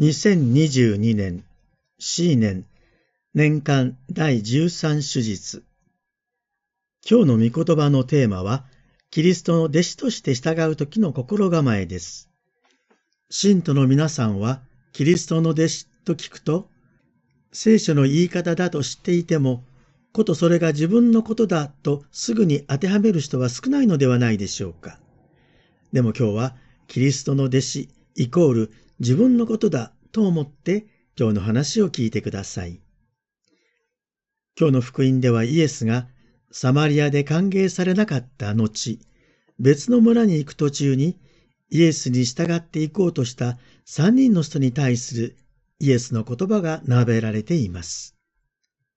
2022年 C 年年間第13手術今日の御言葉のテーマはキリストの弟子として従う時の心構えです。信徒の皆さんはキリストの弟子と聞くと聖書の言い方だと知っていてもことそれが自分のことだとすぐに当てはめる人は少ないのではないでしょうか。でも今日はキリストの弟子イコール自分のことだと思って今日の話を聞いてください。今日の福音ではイエスがサマリアで歓迎されなかった後、別の村に行く途中にイエスに従っていこうとした三人の人に対するイエスの言葉が並べられています。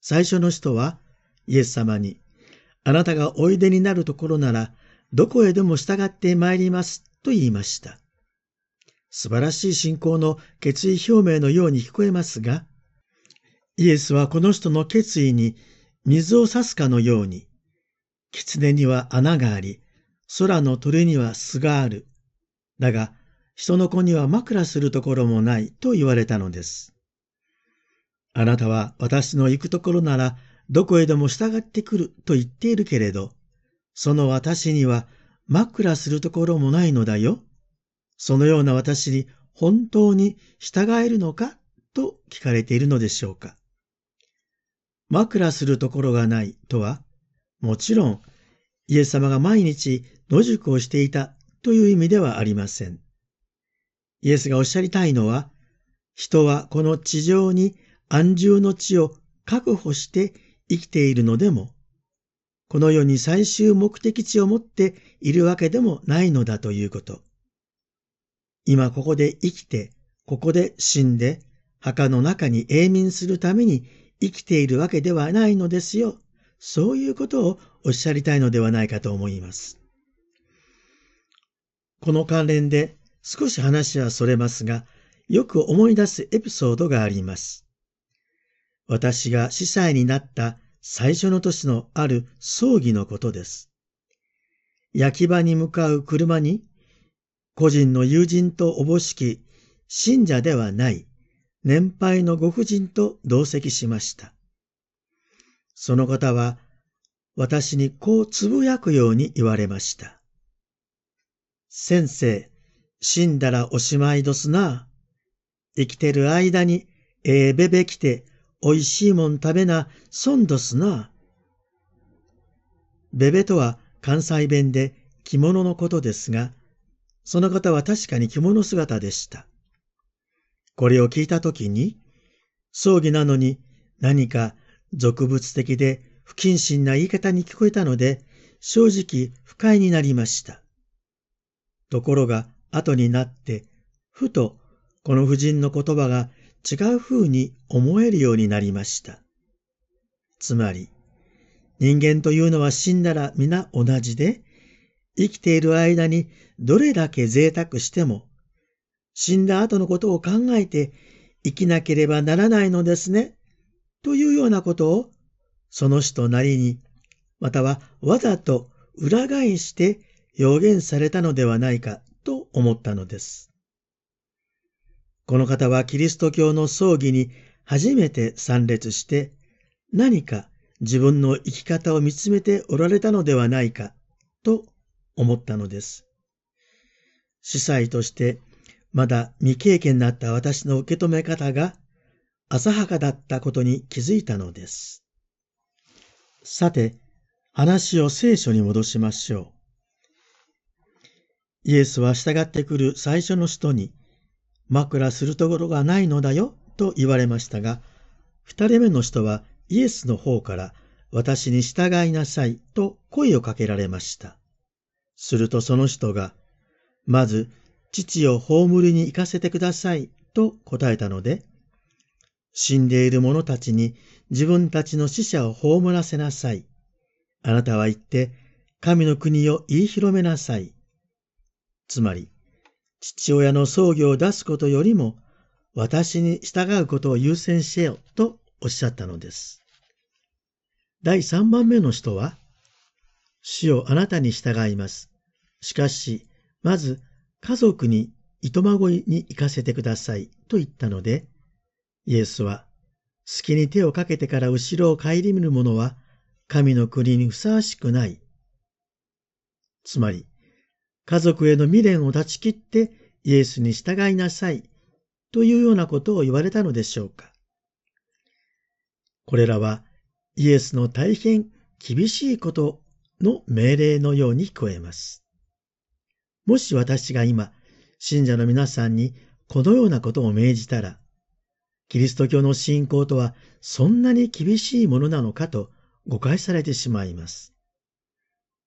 最初の人はイエス様に、あなたがおいでになるところなら、どこへでも従って参りますと言いました。素晴らしい信仰の決意表明のように聞こえますが、イエスはこの人の決意に水を差すかのように、狐には穴があり、空の鳥には巣がある。だが、人の子には枕するところもないと言われたのです。あなたは私の行くところならどこへでも従ってくると言っているけれど、その私には枕するところもないのだよ。そのような私に本当に従えるのか？と聞かれているのでしょうか。枕するところがないとは、もちろんイエス様が毎日野宿をしていたという意味ではありません。イエスがおっしゃりたいのは、人はこの地上に安住の地を確保して生きているのでも、この世に最終目的地を持っているわけでもないのだということ。今ここで生きて、ここで死んで、墓の中に永眠するために生きているわけではないのですよ。そういうことをおっしゃりたいのではないかと思います。この関連で少し話はそれますが、よく思い出すエピソードがあります。私が司祭になった最初の年のある葬儀のことです。焼き場に向かう車に個人の友人とおぼしき信者ではない年配のご婦人と同席しました。その方は私にこうつぶやくように言われました。先生、死んだらおしまいどすな。生きてる間にええべべ来ておいしいもん食べな、損どすな。べべとは関西弁で着物のことですが、その方は確かに着物姿でした。これを聞いたときに、葬儀なのに何か俗物的で不謹慎な言い方に聞こえたので、正直不快になりました。ところが後になって、ふとこの婦人の言葉が違う風に思えるようになりました。つまり、人間というのは死んだら皆同じで、生きている間にどれだけ贅沢しても、死んだ後のことを考えて生きなければならないのですね、というようなことを、その人なりに、またはわざと裏返して表現されたのではないかと思ったのです。この方はキリスト教の葬儀に初めて参列して、何か自分の生き方を見つめておられたのではないかと思ったのです。司祭としてまだ未経験だった私の受け止め方が浅はかだったことに気づいたのです。さて、話を聖書に戻しましょう。イエスは従ってくる最初の人に、枕するところがないのだよと言われましたが、二人目の人はイエスの方から私に従いなさいと声をかけられました。するとその人が、まず、父を葬りに行かせてください、と答えたので、死んでいる者たちに自分たちの死者を葬らせなさい。あなたは言って、神の国を言い広めなさい。つまり、父親の葬儀を出すことよりも、私に従うことを優先せよ、とおっしゃったのです。第三番目の人は、主よあなたに従います。しかし、まず家族に糸まごいに行かせてくださいと言ったので、イエスは、隙に手をかけてから後ろを顧みる者は、神の国にふさわしくない。つまり、家族への未練を断ち切ってイエスに従いなさいというようなことを言われたのでしょうか。これらはイエスの大変厳しいことの命令のように聞こえます。もし私が今、信者の皆さんにこのようなことを命じたら、キリスト教の信仰とはそんなに厳しいものなのかと誤解されてしまいます。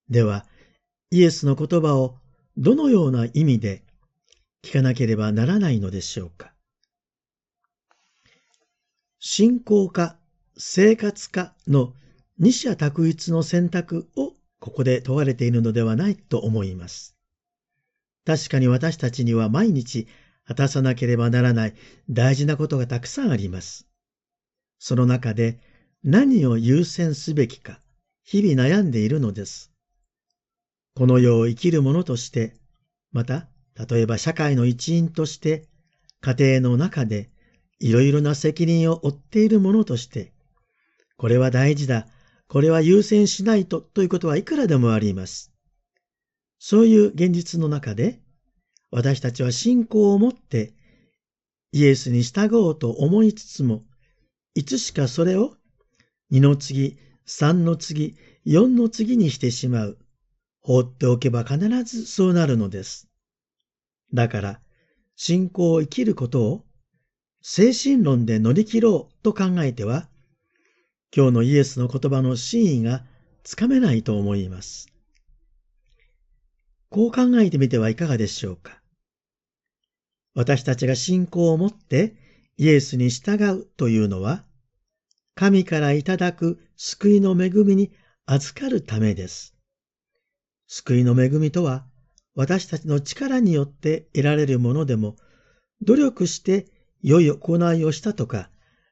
では、イエスの言葉をどのような意味で聞かなければならないのでしょうか。信仰か生活かの二者択一の選択をここで問われているのではないと思います。確かに私たちには毎日果たさなければならない大事なことがたくさんあります。その中で何を優先すべきか日々悩んでいるのです。この世を生きる者として、また、例えば社会の一員として、家庭の中でいろいろな責任を負っている者として、これは大事だ、これは優先しないとということはいくらでもあります。そういう現実の中で、私たちは信仰を持ってイエスに従おうと思いつつも、いつしかそれを二の次、三の次、四の次にしてしまう。放っておけば必ずそうなるのです。だから、信仰を生きることを精神論で乗り切ろうと考えては、今日のイエスの言葉の真意がつかめないと思います。こう考えてみてはいかがでしょうか？私たちが信仰を持ってイエスに従うというのは、神からいただく救いの恵みに預かるためです。救いの恵みとは、私たちの力によって得られるものでも、努力して良い行いをしたとか、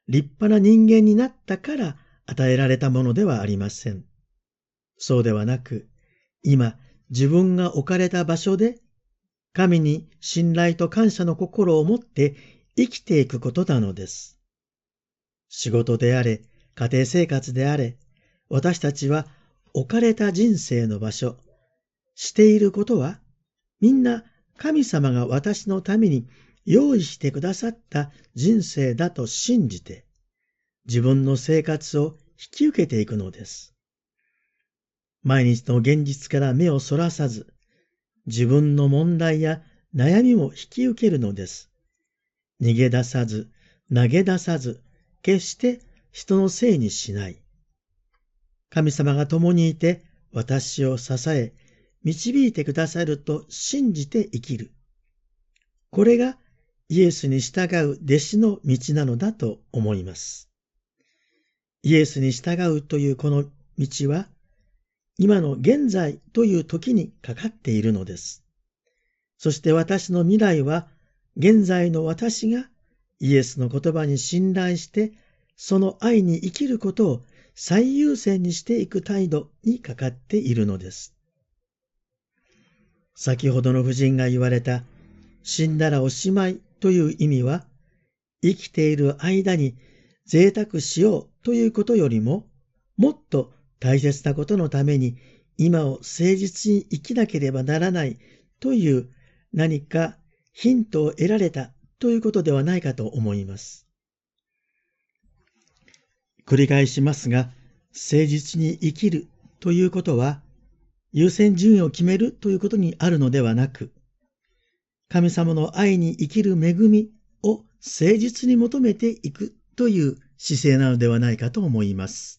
立派な人間になったから与えられたものではありません。そうではなく、今自分が置かれた場所で、神に信頼と感謝の心を持って生きていくことなのです。仕事であれ、家庭生活であれ、私たちは置かれた人生の場所、していることは、みんな神様が私のために用意してくださった人生だと信じて、自分の生活を引き受けていくのです。毎日の現実から目をそらさず、自分の問題や悩みも引き受けるのです。逃げ出さず、投げ出さず、決して人のせいにしない。神様が共にいて私を支え、導いてくださると信じて生きる。これがイエスに従う弟子の道なのだと思います。イエスに従うというこの道は、今の現在という時にかかっているのです。そして私の未来は、現在の私がイエスの言葉に信頼して、その愛に生きることを最優先にしていく態度にかかっているのです。先ほどの夫人が言われた、死んだらおしまいという意味は、生きている間に贅沢しようということよりも、もっと大切なことのために今を誠実に生きなければならないという何かヒントを得られたということではないかと思います。繰り返しますが、誠実に生きるということは、優先順位を決めるということにあるのではなく、神様の愛に生きる恵みを誠実に求めていくという姿勢なのではないかと思います。